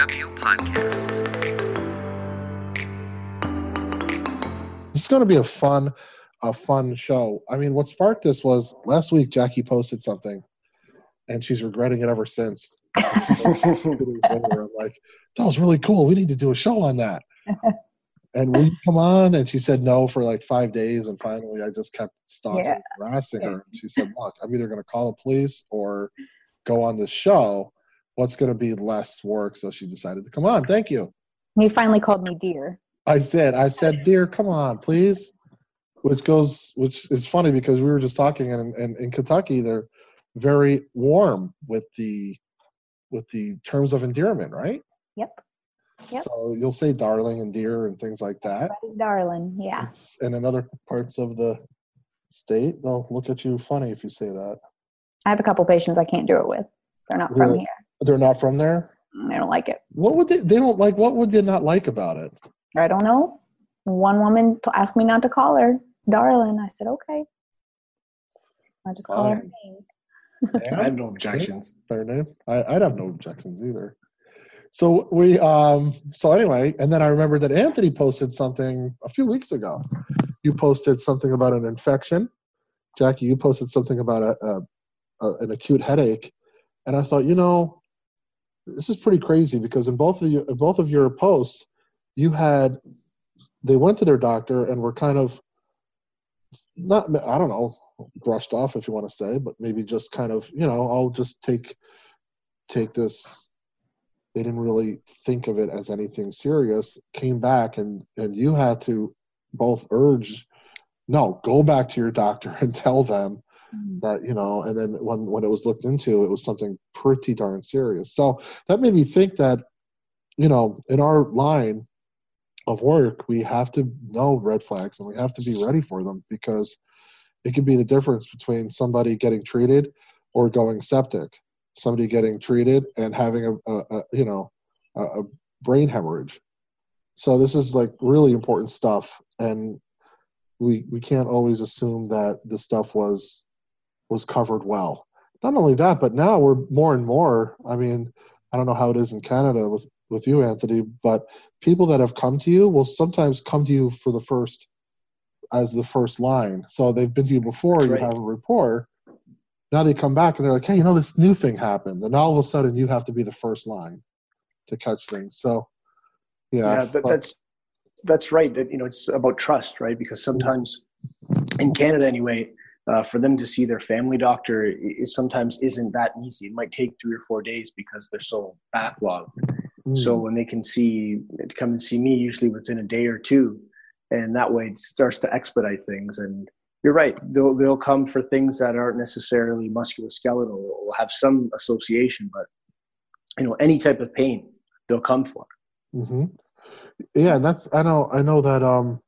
DW Podcast. This is going to be a fun, a fun show. I mean, what sparked this was last week. Jacqui posted something, and she's regretting it ever since. Two days later, I'm like, that was really cool. We need to do a show on that. and we come on? And she said no for like five days. And finally, I just kept stalking, Yeah. and harassing her. She said, look, I'm either going to call the police or go on this show. What's going to be less work? So she decided to come on. Thank you. He finally called me dear. I said, I said, dear, come on, please. Which goes, which is funny because we were just talking, and, and in Kentucky, they're very warm with the, with the terms of endearment, right? Yep. Yep. So you'll say darling and dear and things like that. Darling. Yeah. It's, and in other parts of the state, they'll look at you funny if you say that. I have a couple patients I can't do it with. They're not from here. They're not from there. They don't like it. What would they? They don't like. What would they not like about it? I don't know. One woman t- asked me not to call her darling. I said, okay. I just call her her name. I have no objections. Fair name. I, I'd have no objections either. So we, um, so anyway, and then I remember that Anthony posted something a few weeks ago. You posted something about an infection. Jacqui, you posted something about a, a, a an acute headache, and I thought, you know, this is pretty crazy because in both of you, in both of your posts, you had they went to their doctor and were kind of not, I don't know, brushed off if you want to say, but maybe just kind of, you know, I'll just take take this. They didn't really think of it as anything serious. Came back and and you had to both urge, no, go back to your doctor and tell them Mm. that you know. And then when when it was looked into, it was something pretty darn serious. So that made me think that, you know, in our line of work, we have to know red flags and we have to be ready for them because it can be the difference between somebody getting treated or going septic somebody getting treated and having a, a, a you know a, a brain hemorrhage so this is like really important stuff and we we can't always assume that the stuff was was covered well not only that but now we're more and more i mean i don't know how it is in canada with with you anthony but people that have come to you will sometimes come to you for the first as the first line. So they've been to you before, That's you right. have a rapport. Now they come back and they're like, hey, you know, this new thing happened. And all of a sudden you have to be the first line to catch things. So, yeah. Yeah, that, but- that's that's right. That you know, it's about trust, right? Because sometimes in Canada, anyway, uh, for them to see their family doctor is sometimes isn't that easy. It might take three or four days because they're so backlogged. Mm. So when they can see come and see me, usually within a day or two, and that way it starts to expedite things. And you're right; they'll they'll come for things that aren't necessarily musculoskeletal or have some association, but you know, any type of pain they'll come for. hmm Yeah, and that's I know I know that um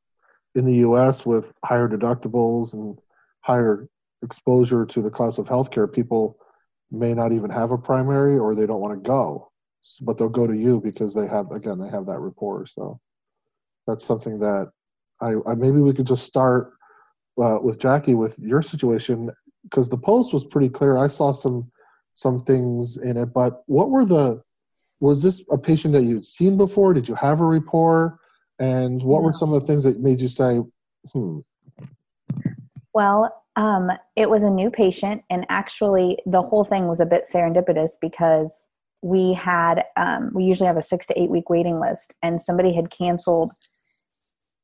in the U.S. with higher deductibles and higher exposure to the cost of healthcare, people may not even have a primary or they don't want to go, but they'll go to you because they have again they have that rapport. So that's something that I, I maybe we could just start uh, with Jacqui with your situation because the post was pretty clear. I saw some some things in it, but what were the was this a patient that you'd seen before? Did you have a rapport? And what were some of the things that made you say, hmm, Well, um, it was a new patient, and actually, the whole thing was a bit serendipitous because we had um, we usually have a six to eight week waiting list, and somebody had canceled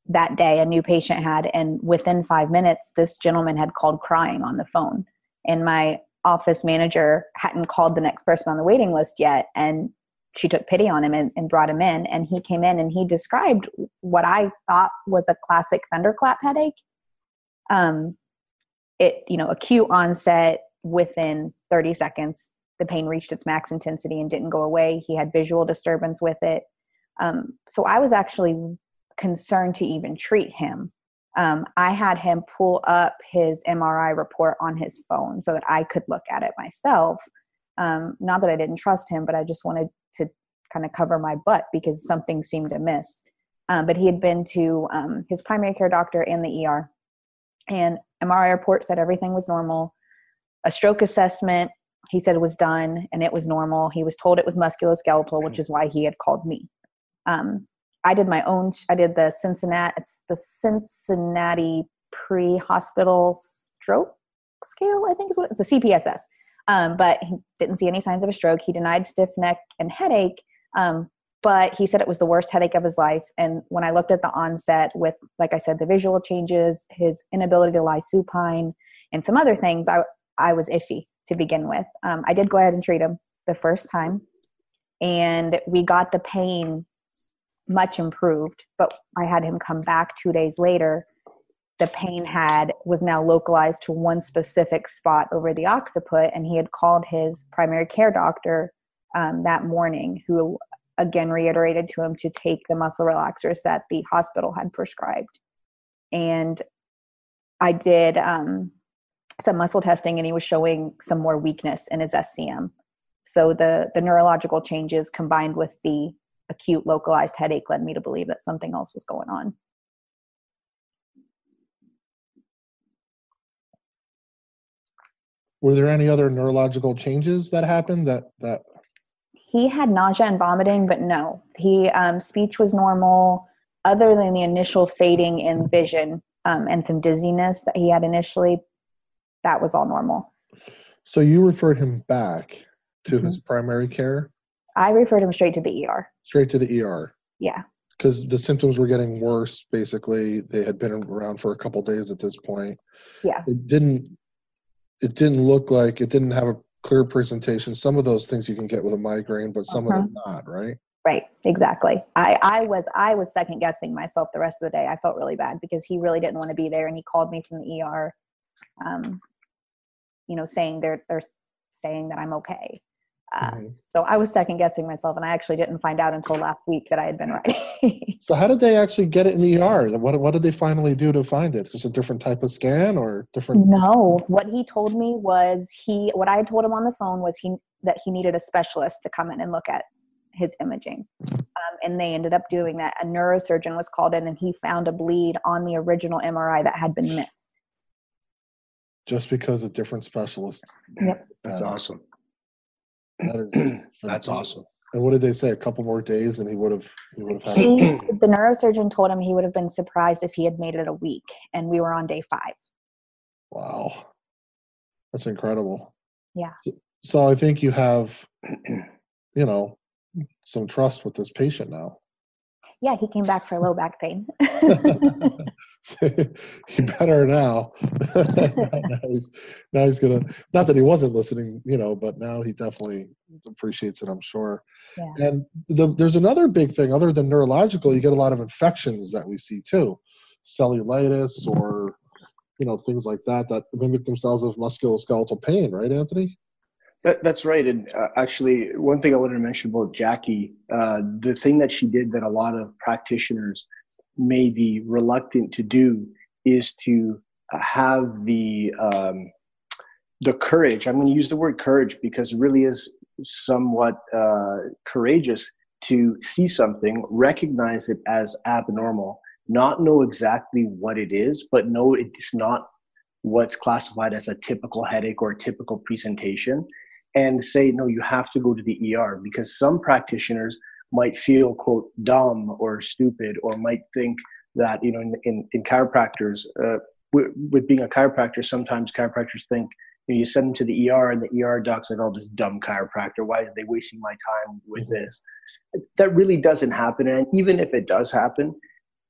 that day. A new patient had, and within five minutes, this gentleman had called crying on the phone, and my office manager hadn't called the next person on the waiting list yet, and she took pity on him and, and brought him in, and he came in and he described what I thought was a classic thunderclap headache um, it you know acute onset within 30 seconds the pain reached its max intensity and didn't go away. He had visual disturbance with it. Um, so i was actually concerned to even treat him. Um, i had him pull up his mri report on his phone so that i could look at it myself. Um, not that i didn't trust him but i just wanted to kind of cover my butt because something seemed amiss. Um, but he had been to um, his primary care doctor and the er and MRI report said everything was normal. A stroke assessment he said it was done and it was normal. He was told it was musculoskeletal, which is why he had called me. Um, I did my own. I did the Cincinnati. It's the Cincinnati pre-hospital stroke scale. I think is what it's the CPSS. Um, but he didn't see any signs of a stroke. He denied stiff neck and headache, um, but he said it was the worst headache of his life. And when I looked at the onset with, like I said, the visual changes, his inability to lie supine, and some other things, I I was iffy to begin with. Um, I did go ahead and treat him the first time, and we got the pain much improved. But I had him come back two days later the pain had was now localized to one specific spot over the occiput and he had called his primary care doctor um, that morning who again reiterated to him to take the muscle relaxers that the hospital had prescribed. And i did um, some muscle testing and he was showing some more weakness in his scm so the the neurological changes combined with the acute localized headache led me to believe that something else was going on. Were there any other neurological changes that happened that that he had nausea and vomiting but no. He um, speech was normal other than the initial fading in vision um, and some dizziness that he had initially that was all normal. So you referred him back to mm-hmm. his primary care? I referred him straight to the er straight to the er yeah. Because the symptoms were getting worse basically. They had been around for a couple days at this point. Yeah. It didn't it didn't look like it didn't have a clear presentation. Some of those things you can get with a migraine, but some uh-huh. of them not, right? Right, exactly. I, I was I was second guessing myself the rest of the day. I felt really bad because he really didn't want to be there, and he called me from the ER, um, you know, saying they're they're saying that I'm okay. Uh, mm-hmm. So I was second guessing myself, and I actually didn't find out until last week that I had been right. so how did they actually get it in the ER? What what did they finally do to find it? Just a different type of scan or different? No, what he told me was he. What I had told him on the phone was he that he needed a specialist to come in and look at his imaging, um, and they ended up doing that. A neurosurgeon was called in, and he found a bleed on the original MRI that had been missed. Just because a different specialist. Yep. That's uh, awesome. That is that's awesome. And what did they say? A couple more days, and he would have he would have had. the neurosurgeon told him he would have been surprised if he had made it a week, and we were on day five. Wow, that's incredible. Yeah. So I think you have, you know, some trust with this patient now yeah, he came back for low back pain. he better now. now, he's, now he's gonna. Not that he wasn't listening, you know, but now he definitely appreciates it. I'm sure. Yeah. And the, there's another big thing other than neurological. You get a lot of infections that we see too, cellulitis or you know things like that that mimic themselves with musculoskeletal pain, right, Anthony? That, that's right. And uh, actually, one thing I wanted to mention about Jacqui, uh, the thing that she did that a lot of practitioners may be reluctant to do is to have the um, the courage. I'm going to use the word courage because it really is somewhat uh, courageous to see something, recognize it as abnormal, not know exactly what it is, but know it's not what's classified as a typical headache or a typical presentation and say, no, you have to go to the ER because some practitioners might feel, quote, dumb or stupid or might think that, you know, in, in, in chiropractors, uh, with, with, being a chiropractor, sometimes chiropractors think, you, know, you send them to the ER and the ER doc's like, oh, this dumb chiropractor, why are they wasting my time with mm-hmm. this? That really doesn't happen. And even if it does happen,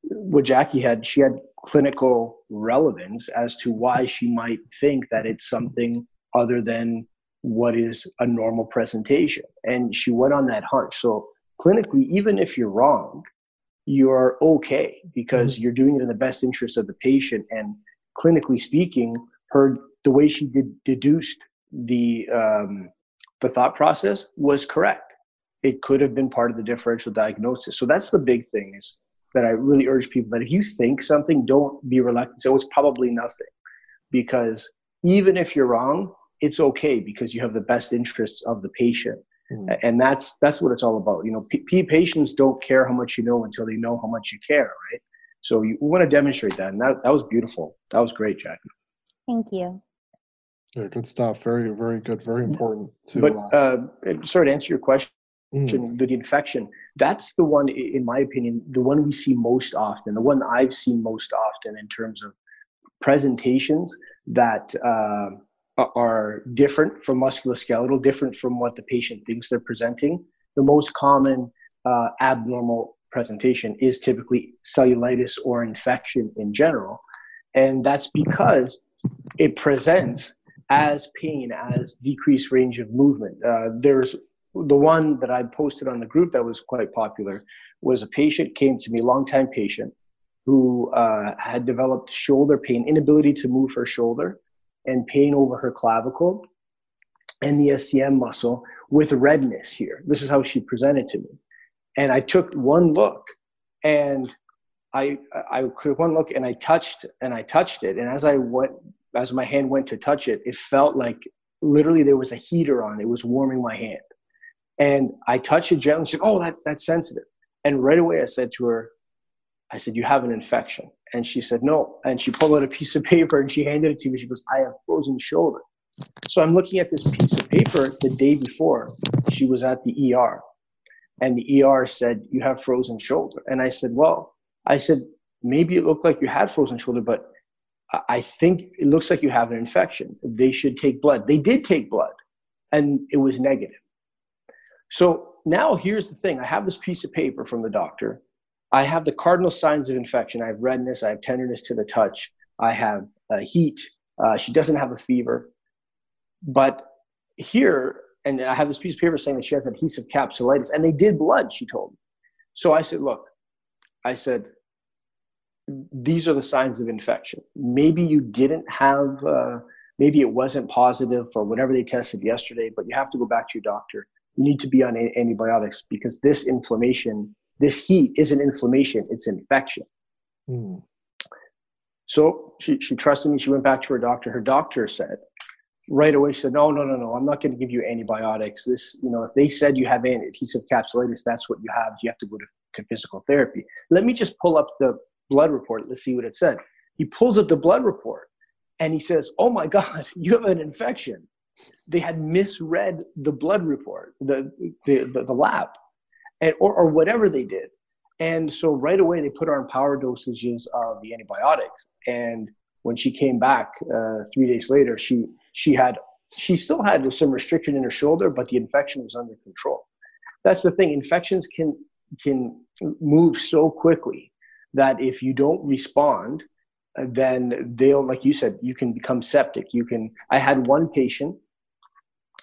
what Jacqui had, she had clinical relevance as to why she might think that it's something other than what is a normal presentation. And she went on that hunch. So clinically, even if you're wrong, you're okay because mm-hmm. you're doing it in the best interest of the patient. And clinically speaking, her the way she did deduced the um, the thought process was correct. It could have been part of the differential diagnosis. So that's the big thing is that I really urge people that if you think something, don't be reluctant. So it's probably nothing, because even if you're wrong, it's okay because you have the best interests of the patient mm. and that's that's what it's all about you know p- patients don't care how much you know until they know how much you care right so you want to demonstrate that and that, that was beautiful that was great Jack. thank you Yeah, good stuff. Very, very good. Very important. To, but uh, uh, sorry to answer your question, mm, the infection. That's the one, in my opinion, the one we see most often. The one I've seen most often in terms of presentations that uh, are different from musculoskeletal, different from what the patient thinks they're presenting. The most common uh, abnormal presentation is typically cellulitis or infection in general. And that's because it presents as pain, as decreased range of movement. Uh, there's the one that I posted on the group that was quite popular was a patient came to me, longtime patient, who uh, had developed shoulder pain, inability to move her shoulder, and pain over her clavicle and the SCM muscle with redness here. This is how she presented to me. And I took one look and I I took one look and I touched and I touched it. And as I went as my hand went to touch it, it felt like literally there was a heater on. It was warming my hand. And I touched it gently. She said, Oh, that, that's sensitive. And right away I said to her, I said, You have an infection. And she said, No. And she pulled out a piece of paper and she handed it to me. She goes, I have frozen shoulder. So I'm looking at this piece of paper the day before she was at the ER. And the ER said, You have frozen shoulder. And I said, Well, I said, maybe it looked like you had frozen shoulder, but I- think it looks like you have an infection. They should take blood. They did take blood, and it was negative. So now here's the thing I have this piece of paper from the doctor. I have the cardinal signs of infection. I have redness, I have tenderness to the touch, I have uh, heat. Uh, she doesn't have a fever. But here, and I have this piece of paper saying that she has adhesive capsulitis, and they did blood, she told me. So I said, Look, I said, these are the signs of infection. Maybe you didn't have, uh, maybe it wasn't positive for whatever they tested yesterday, but you have to go back to your doctor. You need to be on a- antibiotics because this inflammation, this heat isn't inflammation, it's infection. mm, So she, she trusted me. She went back to her doctor. Her doctor said, right away, she said, no, no, no, no, I'm not going to give you antibiotics. This, you know, if they said you have adhesive capsulitis, that's what you have. You have to go to, to physical therapy. Let me just pull up the blood report. Let's see what it said. He pulls up the blood report and he says, oh my God, you have an infection. They had misread the blood report, the, the, the, the lab, and, or, or whatever they did. And so right away they put her on power dosages of the antibiotics. And when she came back uh, three days later, she she had she still had some restriction in her shoulder, but the infection was under control. That's the thing. Infections can can move so quickly that if you don't respond, uh, then they'll like you said, you can become septic. You can. I had one patient,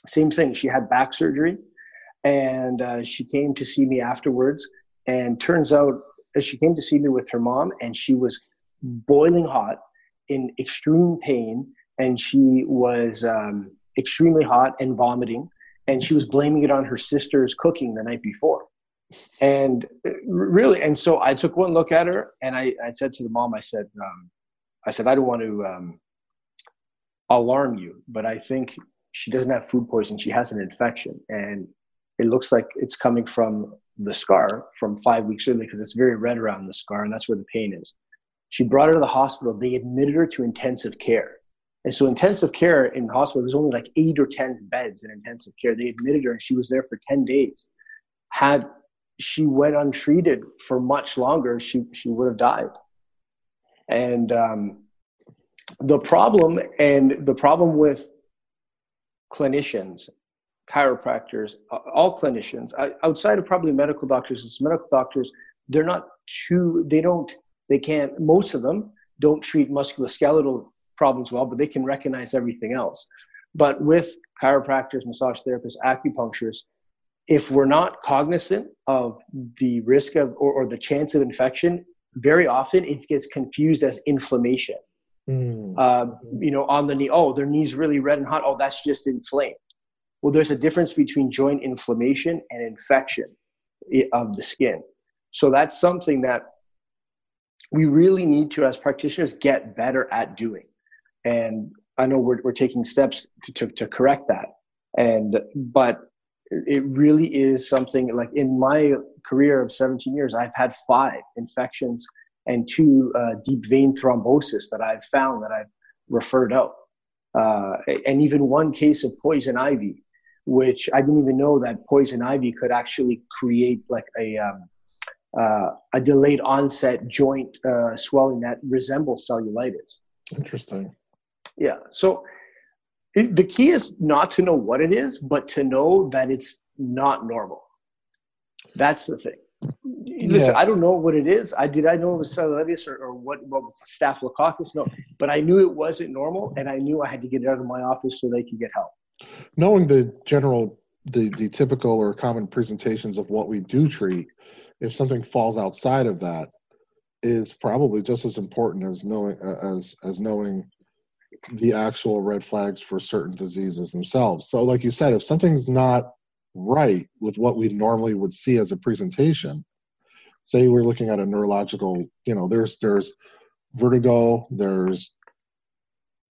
same thing. She had back surgery, and uh, she came to see me afterwards. And turns out uh, she came to see me with her mom, and she was boiling hot in extreme pain. And she was um, extremely hot and vomiting. And she was blaming it on her sister's cooking the night before. And uh, really and so i took one look at her and i, I said to the mom i said um, i said i don't want to um, alarm you but i think she doesn't have food poisoning she has an infection. And it looks like it's coming from the scar from five weeks earlier because it's very red around the scar and that's where the pain is she brought her to the hospital. They admitted her to intensive care. And so, intensive care in the hospital, there's only like eight or 10 beds in intensive care. They admitted her and she was there for 10 days. Had she went untreated for much longer, she, she would have died. And um, the problem, and the problem with clinicians, chiropractors, all clinicians, outside of probably medical doctors, medical doctors, they're not too, they don't they can't, most of them don't treat musculoskeletal problems well, but they can recognize everything else. But with chiropractors, massage therapists, acupuncturists, if we're not cognizant of the risk of or, or the chance of infection, very often it gets confused as inflammation. mm, Uh, you know, on the knee, oh, their knee's really red and hot. Oh, that's just inflamed. Well, there's a difference between joint inflammation and infection of the skin. So that's something that we really need to, as practitioners, get better at doing. And I know we're, we're taking steps to, to, to correct that. And, but it really is something like in my career of 17 years, I've had five infections and two uh, deep vein thrombosis that I've found that I've referred out. uh, and even one case of poison ivy, which I didn't even know that poison ivy could actually create like a um, uh, a delayed onset joint uh, swelling that resembles cellulitis. Interesting. Yeah. So it, the key is not to know what it is, but to know that it's not normal. That's the thing. Listen, yeah. I don't know what it is. I did I know it was cellulitis or, or what, what was staphylococcus? No, but I knew it wasn't normal, and I knew I had to get it out of my office so they could get help. Knowing the general, the the typical or common presentations of what we do treat, if something falls outside of that, is probably just as important as knowing uh, as as knowing the actual red flags for certain diseases themselves. So, like you said, if something's not right with what we normally would see as a presentation, say we're looking at a neurological, you know, there's there's vertigo, there's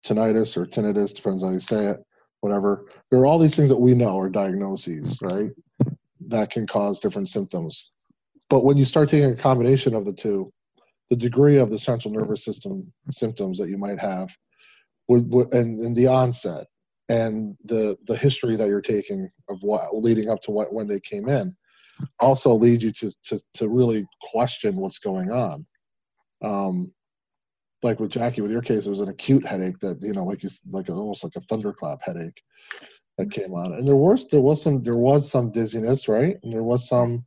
tinnitus or tinnitus, depends on how you say it, whatever. There are all these things that we know are diagnoses, right? That can cause different symptoms. But when you start taking a combination of the two, the degree of the central nervous system symptoms that you might have would, would and, and the onset and the the history that you're taking of what leading up to what when they came in also lead you to to, to really question what's going on um like with jacqui with your case it was an acute headache that you know like you like almost like a thunderclap headache that came on. And there was there was some there was some dizziness right? And there was some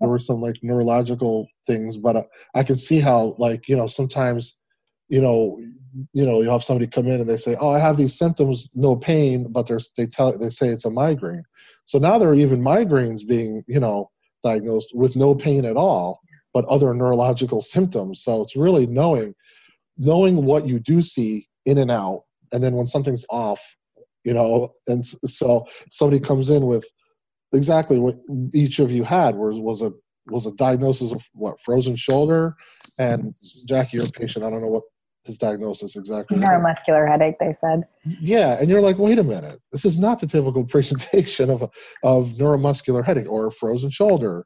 there were some like neurological things but uh, i can see how like you know sometimes you know you know you have somebody come in and they say oh i have these symptoms no pain but there's they tell they say it's a migraine. So now there are even migraines being you know diagnosed with no pain at all but other neurological symptoms. So it's really knowing knowing what you do see in and out and then when something's off you know and so somebody comes in with exactly what each of you had was was a was a diagnosis of what frozen shoulder and Jacqui, your patient. I don't know what his diagnosis exactly. Neuromuscular headache, they said. Yeah, and you're like, wait a minute, this is not the typical presentation of a, of neuromuscular headache or frozen shoulder.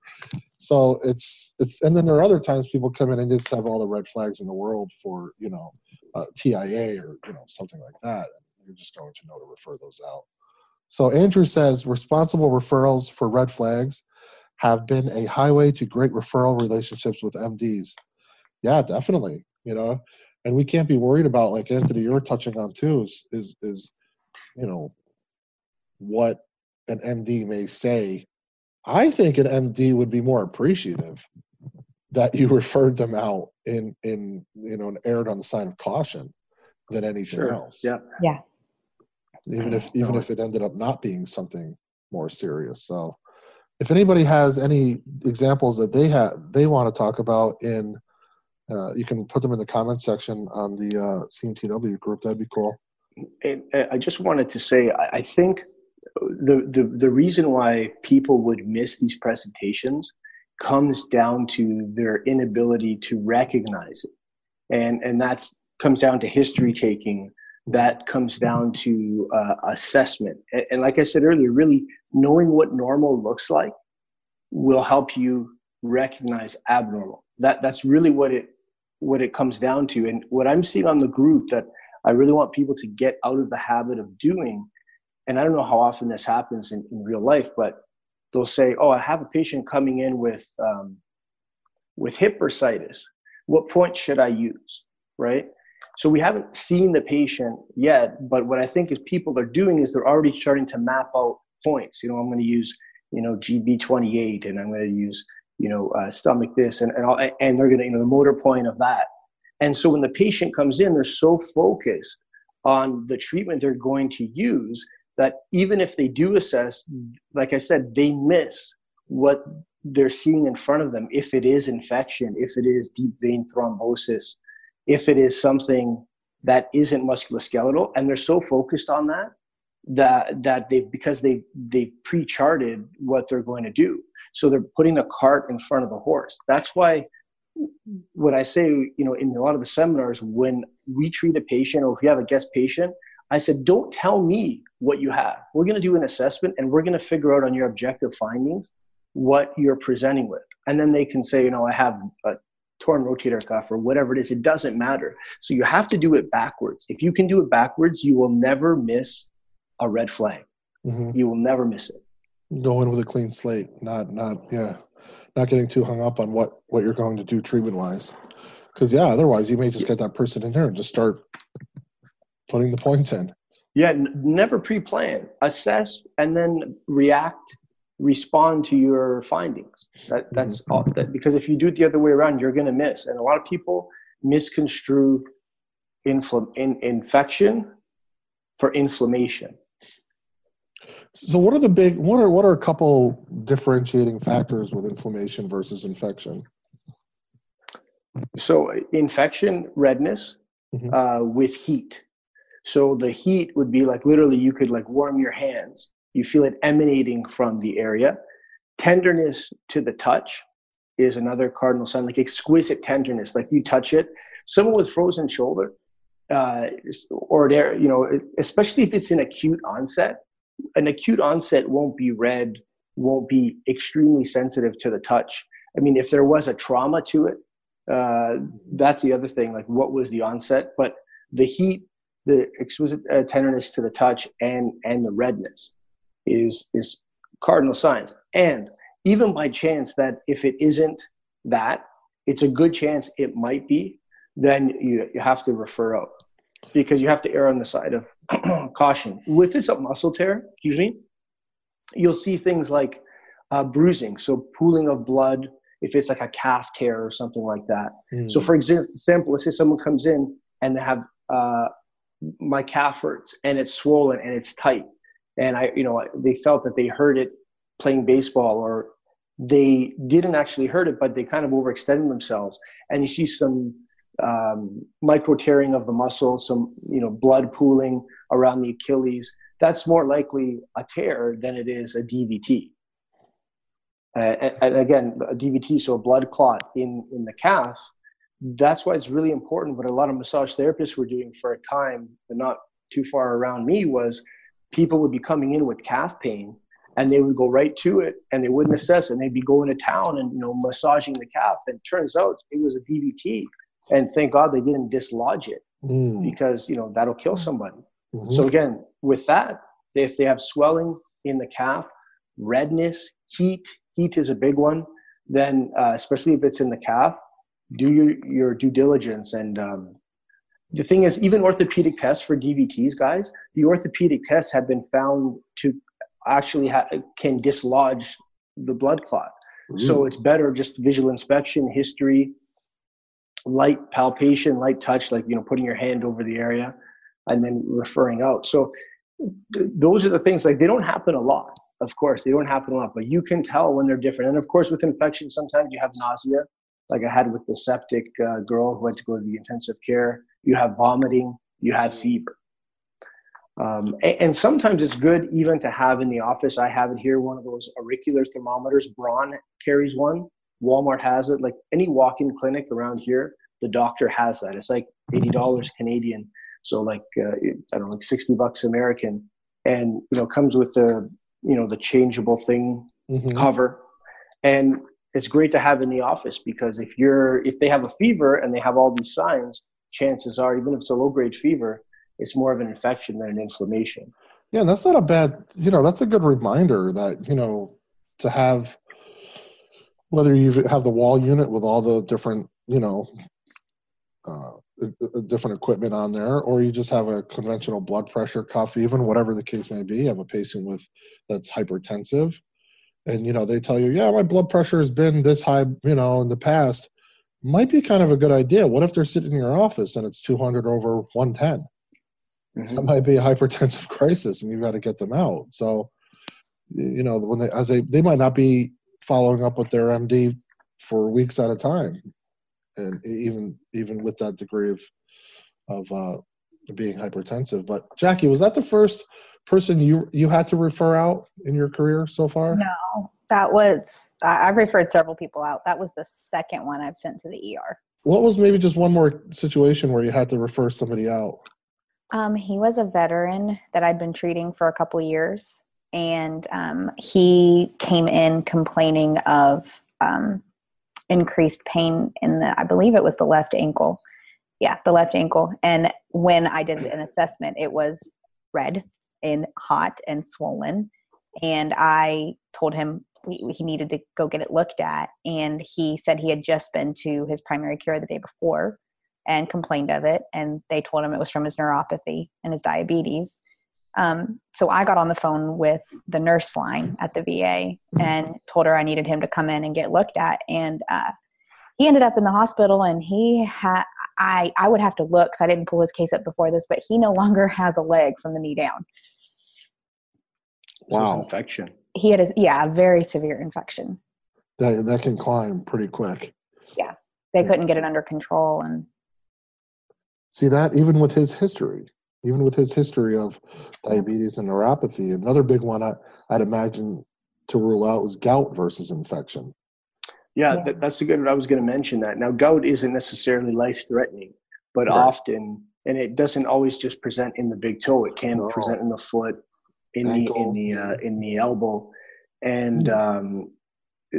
So it's it's, and then there are other times people come in and just have all the red flags in the world for you know uh, TIA or you know something like that. And you're just going to know to refer those out. So Andrew says responsible referrals for red flags have been a highway to great referral relationships with MDs. Yeah, definitely. You know, and we can't be worried about like Anthony, you're touching on too, is is, is you know what an MD may say. I think an MD would be more appreciative that you referred them out in in you know and erred on the side of caution than anything sure. else. Yeah. Yeah even if even no, if it ended up not being something more serious. So, if anybody has any examples that they have they want to talk about in, uh, you can put them in the comment section on the uh, CMTW group. That'd be cool. And I just wanted to say, I think the, the the reason why people would miss these presentations comes down to their inability to recognize it, and and that's comes down to history taking that comes down to uh, assessment. And, and, like I said earlier, really knowing what normal looks like will help you recognize abnormal. That that's really what it what it comes down to. And what I'm seeing on the group that I really want people to get out of the habit of doing. And I don't know how often this happens in, in real life, but they'll say, "Oh, I have a patient coming in with um, with hip bursitis. What point should I use?" Right? So we haven't seen the patient yet, but what I think is people are doing is they're already starting to map out points. You know, I'm going to use, you know, GB28 and I'm going to use, you know, uh, stomach this and, and, all, and they're going to, you know, the motor point of that. And so when the patient comes in, they're so focused on the treatment they're going to use that even if they do assess, like I said, they miss what they're seeing in front of them. If it is infection, if it is deep vein thrombosis, if it is something that isn't musculoskeletal and they're so focused on that that that they because they they pre-charted what they're going to do so they're putting the cart in front of the horse that's why what i say you know in a lot of the seminars when we treat a patient or if we have a guest patient i said don't tell me what you have we're going to do an assessment and we're going to figure out on your objective findings what you're presenting with and then they can say you know i have a torn rotator cuff or whatever it is. It doesn't matter. So you have to do it backwards. If you can do it backwards, you will never miss a red flag. Mm-hmm. You will never miss it. Go in with a clean slate, not not yeah, not getting too hung up on what what you're going to do treatment wise. Because yeah, otherwise you may just get that person in there and just start putting the points in. Yeah, n- never pre-plan. Assess and then react respond to your findings. That that's mm-hmm. all, that because if you do it the other way around, you're going to miss. And a lot of people misconstrue infl- in, infection for inflammation. So, what are the big? What are what are a couple differentiating factors with inflammation versus infection? So, infection, redness mm-hmm. uh, with heat. So the heat would be like literally you could like warm your hands you feel it emanating from the area. Tenderness to the touch is another cardinal sign, like exquisite tenderness. Like you touch it, someone with frozen shoulder, uh, or there, you know, especially if it's an acute onset. An acute onset won't be red, won't be extremely sensitive to the touch. I mean, if there was a trauma to it, uh, that's the other thing. Like, what was the onset? But the heat, the exquisite uh, tenderness to the touch, and and the redness is is cardinal signs. And even by chance that if it isn't that, it's a good chance it might be, then you, you have to refer out because you have to err on the side of caution. If it's a muscle tear, usually you'll see things like uh, bruising, so pooling of blood, if it's like a calf tear or something like that. Mm. So, for example, let's say someone comes in and they have uh, my calf hurts and it's swollen and it's tight and I, you know, they felt that they heard it playing baseball, or they didn't actually hurt it, but they kind of overextended themselves. And you see some um, micro tearing of the muscle, some you know blood pooling around the Achilles. That's more likely a tear than it is a DVT. Uh, and again, a DVT, so a blood clot in in the calf. That's why it's really important. What a lot of massage therapists were doing for a time, but not too far around me, was people would be coming in with calf pain and they would go right to it and they wouldn't assess it and they'd be going to town and you know massaging the calf and turns out it was a dvt and thank god they didn't dislodge it mm. because you know that'll kill somebody mm-hmm. so again with that if they have swelling in the calf redness heat heat is a big one then uh, especially if it's in the calf do your, your due diligence and um, the thing is, even orthopedic tests for DVTs, guys, the orthopedic tests have been found to actually ha- can dislodge the blood clot. Mm. So it's better just visual inspection, history, light palpation, light touch, like you know, putting your hand over the area, and then referring out. So th- those are the things. Like they don't happen a lot, of course, they don't happen a lot, but you can tell when they're different. And of course, with infection, sometimes you have nausea, like I had with the septic uh, girl who had to go to the intensive care you have vomiting, you have fever. Um, and, and, sometimes it's good even to have in the office. I have it here, one of those auricular thermometers. Braun carries one. Walmart has it. Like any walk-in clinic around here, the doctor has that. It's like eighty dollars Canadian, so like uh, I don't know, like sixty bucks American, and you know comes with the you know the changeable thing mm-hmm. cover, and it's great to have in the office because if you're if they have a fever and they have all these signs, chances are, even if it's a low grade fever, it's more of an infection than an inflammation. Yeah, that's not a bad, you know, that's a good reminder that, you know, to have, whether you have the wall unit with all the different, you know, uh, different equipment on there, or you just have a conventional blood pressure cuff, even whatever the case may be. You have a patient with that's hypertensive, and you know they tell you, yeah, my blood pressure has been this high, you know, in the past might be kind of a good idea. What if they're sitting in your office and it's 200 over 110? Mm-hmm. That might be a hypertensive crisis, and you've got to get them out. So, you know, when they as they they might not be following up with their MD for weeks at a time, and even even with that degree of of uh, being hypertensive. But Jacqui, was that the first person you you had to refer out in your career so far? No, that was I've referred several people out. That was the second one I've sent to the ER. What was maybe just one more situation where you had to refer somebody out? Um, he was a veteran that I'd been treating for a couple years, and um, he came in complaining of um, increased pain in the, I believe it was the left ankle. Yeah, the left ankle. And when I did an assessment, it was red and hot and swollen. And I told him he needed to go get it looked at. And he said he had just been to his primary care the day before and complained of it. And they told him it was from his neuropathy and his diabetes. Um, so I got on the phone with the nurse line at the VA and told her I needed him to come in and get looked at. And uh, he ended up in the hospital and he had, I, I would have to look because I didn't pull his case up before this, but he no longer has a leg from the knee down. Wow. infection. He had a, yeah, a very severe infection. That, that can climb pretty quick. Yeah. They couldn't get it under control. And see that even with his history, even with his history of diabetes and neuropathy, another big one I, I'd imagine to rule out was gout versus infection. Yeah, yeah. That, that's a good. I was going to mention that. Now, gout isn't necessarily life threatening, but right. often, and it doesn't always just present in the big toe. It can no. present in the foot, in Ankle. the in the uh, in the elbow, and um,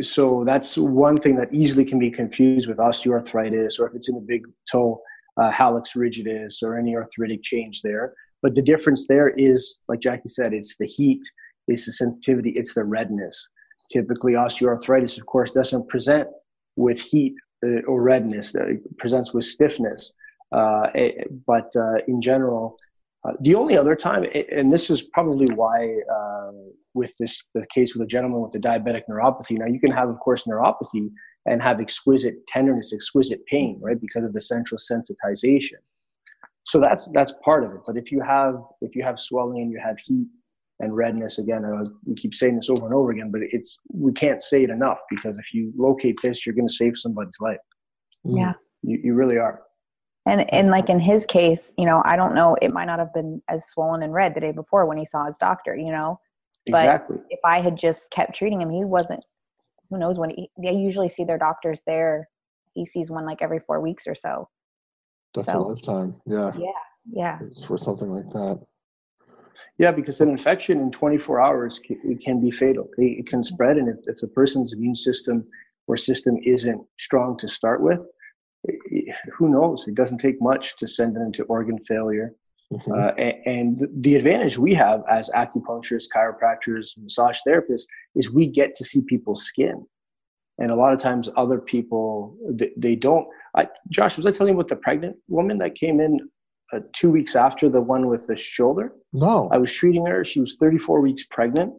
so that's one thing that easily can be confused with osteoarthritis, or if it's in the big toe, uh, hallux rigidus, or any arthritic change there. But the difference there is, like Jacqui said, it's the heat, it's the sensitivity, it's the redness. Typically, osteoarthritis, of course, doesn't present with heat uh, or redness. Uh, it presents with stiffness. Uh, it, but uh, in general, uh, the only other time, and this is probably why uh, with this the case with a gentleman with the diabetic neuropathy. Now you can have, of course, neuropathy and have exquisite tenderness, exquisite pain, right, because of the central sensitization. So that's that's part of it. But if you have if you have swelling and you have heat and redness, again, uh, we keep saying this over and over again, but it's we can't say it enough because if you locate this, you're going to save somebody's life. Yeah, you, you really are. And and like in his case, you know, I don't know, it might not have been as swollen and red the day before when he saw his doctor, you know. But exactly. if I had just kept treating him, he wasn't who knows when he, they usually see their doctors there. He sees one like every four weeks or so. That's so, a lifetime. Yeah. Yeah. Yeah. For something like that. Yeah, because an infection in 24 hours can, it can be fatal. It, it can spread, and if it's a person's immune system or system isn't strong to start with, who knows? It doesn't take much to send them into organ failure. Mm-hmm. Uh, and, and, the advantage we have as acupuncturists, chiropractors, massage therapists is we get to see people's skin. And a lot of times, other people they, they don't. I, Josh, was I telling you about the pregnant woman that came in uh, two weeks after the one with the shoulder? No. I was treating her. She was 34 weeks pregnant,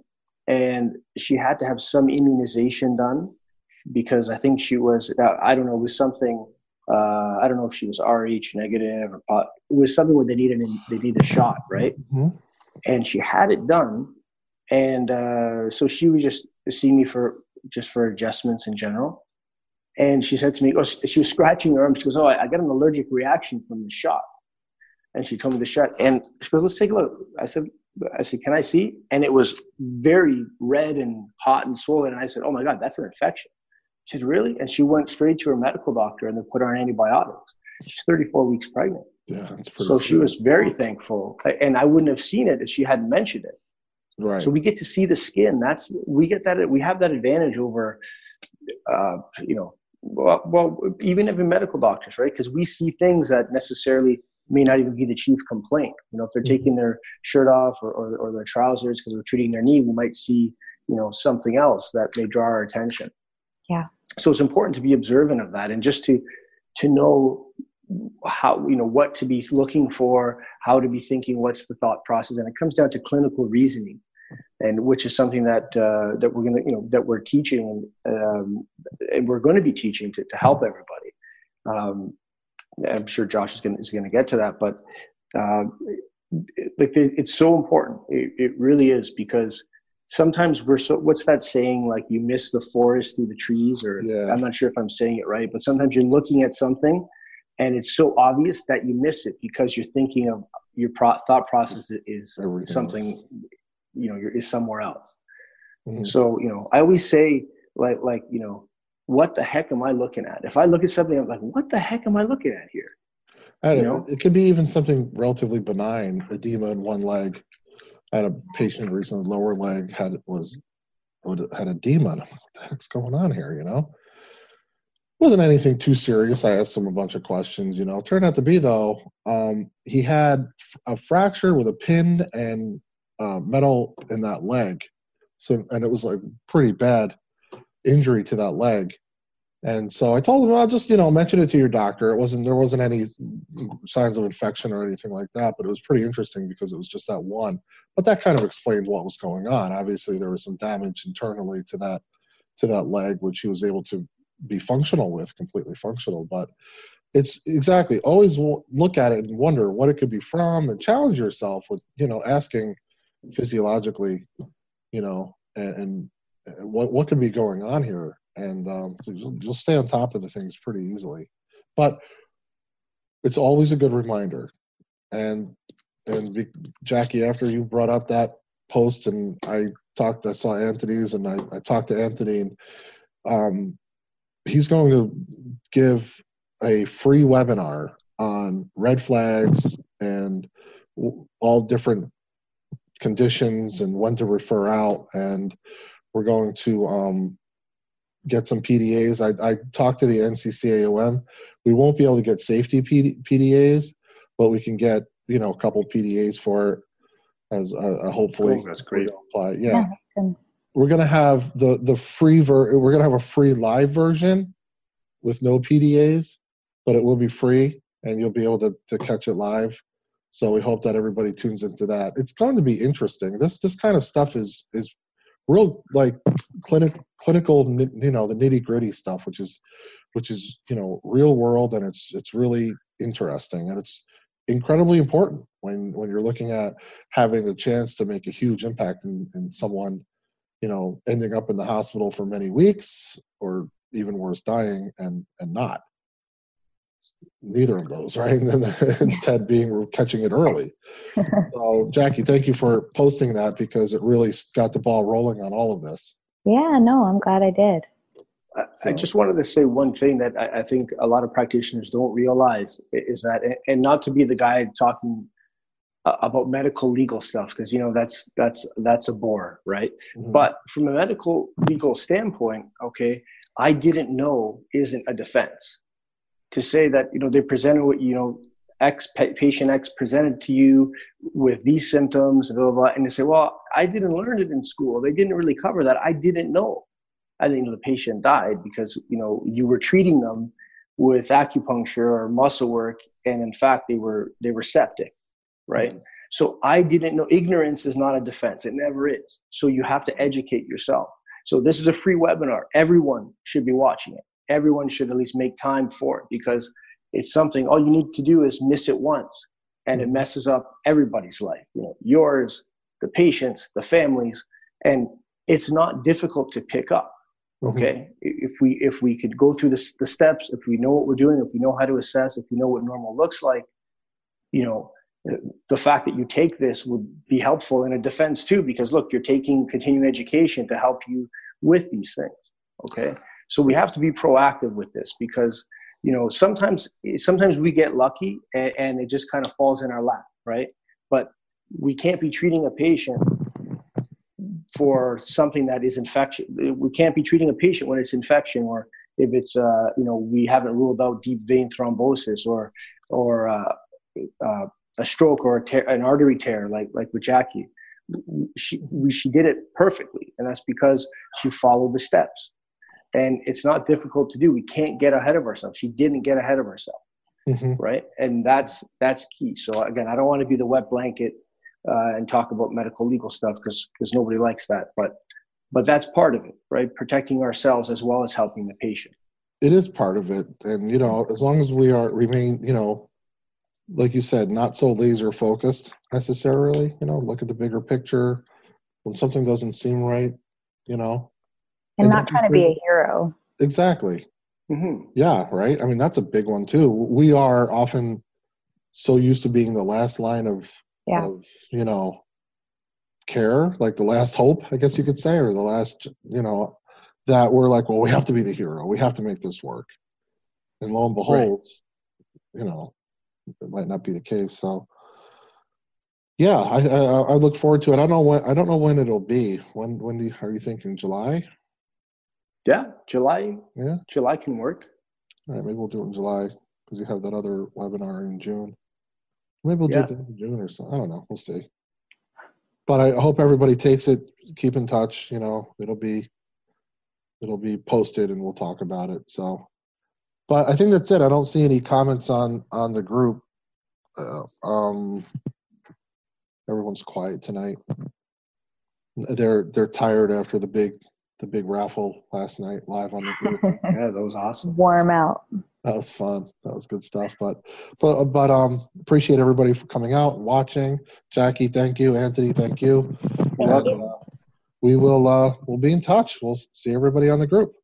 and she had to have some immunization done because I think she was. Uh, I don't know. It was something uh, I don't know if she was Rh negative or pot. It was something where they needed they needed a shot, right? Mm-hmm. And she had it done, and uh, so she would just see me for just for adjustments in general. And she said to me, oh, she was scratching her arm. She goes, "Oh, I got an allergic reaction from the shot." And she told me the shot, and she goes, "Let's take a look." I said, "I said, can I see?" And it was very red and hot and swollen. And I said, "Oh my God, that's an infection." She said, Really? And she went straight to her medical doctor and they put her on antibiotics. She's 34 weeks pregnant. Yeah, so she was very thankful. And I wouldn't have seen it if she hadn't mentioned it. Right. So we get to see the skin. That's we get that we have that advantage over uh, you know well, well even even medical doctors, right? Because we see things that necessarily may not even be the chief complaint. You know, if they're mm-hmm. taking their shirt off or, or, or their trousers because we're treating their knee, we might see, you know, something else that may draw our attention. Yeah. So it's important to be observant of that and just to to know how you know what to be looking for, how to be thinking, what's the thought process, and it comes down to clinical reasoning, and which is something that uh, that we're gonna you know that we're teaching um, and we're going to be teaching to, to help everybody. Um, I'm sure Josh is gonna is going to get to that, but uh, like it's so important. It, it really is because sometimes we're so what's that saying like you miss the forest through the trees or yeah. i'm not sure if i'm saying it right but sometimes you're looking at something and it's so obvious that you miss it because you're thinking of your pro- thought process is Everything something else. you know is somewhere else mm-hmm. so you know i always say like like you know what the heck am i looking at if i look at something i'm like what the heck am i looking at here I don't know. It could be even something relatively benign, edema in one leg, Had a patient recently, lower leg had was had a edema. What the heck's going on here? You know. wasn't anything too serious. I asked him a bunch of questions. You know, turned out to be though, um, he had a fracture with a pin and uh, metal in that leg. So, and it was like pretty bad injury to that leg. And so I told him, I'll just, you know, mention it to your doctor. It wasn't, there wasn't any signs of infection or anything like that, but it was pretty interesting because it was just that one. But that kind of explained what was going on. Obviously, there was some damage internally to that, to that leg, which he was able to be functional with, completely functional. But it's exactly always look at it and wonder what it could be from and challenge yourself with, you know, asking physiologically, you know, and, and uh, what, what could be going on here and um, you'll, you'll stay on top of the things pretty easily. But it's always a good reminder. And and the, Jacqui, after you brought up that post, and I talked, I saw Anthony's, and I, I talked to Anthony, and um, he's going to give a free webinar on red flags and all different conditions and when to refer out and we're going to um, get some PDAs. I, I talked to the NCCAOM. We won't be able to get safety PD, PDAs, but we can get you know a couple PDAs for as a, a hopefully. Oh, that's great. Apply. Yeah, yeah we're gonna have the the free ver. We're gonna have a free live version with no PDAs, but it will be free and you'll be able to to catch it live. So we hope that everybody tunes into that. It's going to be interesting. This this kind of stuff is is real like clinic clinical you know the nitty gritty stuff which is which is you know real world and it's it's really interesting and it's incredibly important when when you're looking at having the chance to make a huge impact in, in someone you know ending up in the hospital for many weeks or even worse dying and and not neither of those, right? And then instead being we're catching it early. so Jacqui, thank you for posting that because it really got the ball rolling on all of this. Yeah, no, I'm glad I did. I, just wanted to say one thing that I, I, think a lot of practitioners don't realize is that, and not to be the guy talking about medical legal stuff because you know that's that's that's a bore, right? Mm-hmm. But from a medical legal standpoint, okay, I didn't know isn't a defense to say that you know they presented what you know X patient X presented to you with these symptoms, and blah, blah, blah, and they say, well, I didn't learn it in school. They didn't really cover that. I didn't know. I didn't know the patient died because you know you were treating them with acupuncture or muscle work, and in fact they were they were septic, right? Mm-hmm. So I didn't know. Ignorance is not a defense. It never is. So you have to educate yourself. So this is a free webinar. Everyone should be watching it everyone should at least make time for it because it's something all you need to do is miss it once and it mm-hmm. messes up everybody's life you know yours the patients the families and it's not difficult to pick up mm-hmm. okay mm-hmm. if we if we could go through the, the steps if we know what we're doing if we know how to assess if we know what normal looks like you know the fact that you take this would be helpful in a defense too because look you're taking continuing education to help you with these things okay so we have to be proactive with this because you know sometimes sometimes we get lucky and, and it just kind of falls in our lap, right? But we can't be treating a patient for something that is infection. We can't be treating a patient when it's infection or if it's uh, you know we haven't ruled out deep vein thrombosis or or uh, uh, a stroke or a tear, an artery tear like like with Jacqui. She she did it perfectly, and that's because she followed the steps and it's not difficult to do. We can't get ahead of ourselves. She didn't get ahead of herself mm-hmm. right? And that's that's key. So again i don't want to be the wet blanket uh, and talk about medical legal stuff because because nobody likes that but but that's part of it right? Protecting ourselves as well as helping the patient. It is part of it. And you know as long as we are remain you know like you said not so laser focused necessarily you know look at the bigger picture. When something doesn't seem right you know and, and not trying to be a hero. Exactly. Mm-hmm. Yeah, right. I mean, that's a big one too. We are often so used to being the last line of, yeah. of you know, care, like the last hope, I guess you could say, or the last, you know, that we're like, well, we have to be the hero. We have to make this work. And lo and behold, right. you know, it might not be the case. So, yeah, I, I, I look forward to it. I don't know when I don't know when it'll be. When when do you, are you thinking July? Yeah, July. Yeah, July can work. All right, maybe we'll do it in July because you have that other webinar in June. Maybe we'll Yeah. do it in June or something. I don't know. We'll see. But I hope everybody takes it. Keep in touch. You know, it'll be it'll be posted and we'll talk about it. So, but I think that's it. I don't see any comments on on the group. Uh, um, everyone's quiet tonight. They're they're tired after the big the big raffle last night live on the group. Yeah, that was awesome. Warm out. That was fun. That was good stuff. But but but um appreciate everybody for coming out and watching. Jacqui, thank you. Anthony, thank you. Thank And, you. uh, we will uh we'll be in touch. We'll see everybody on the group.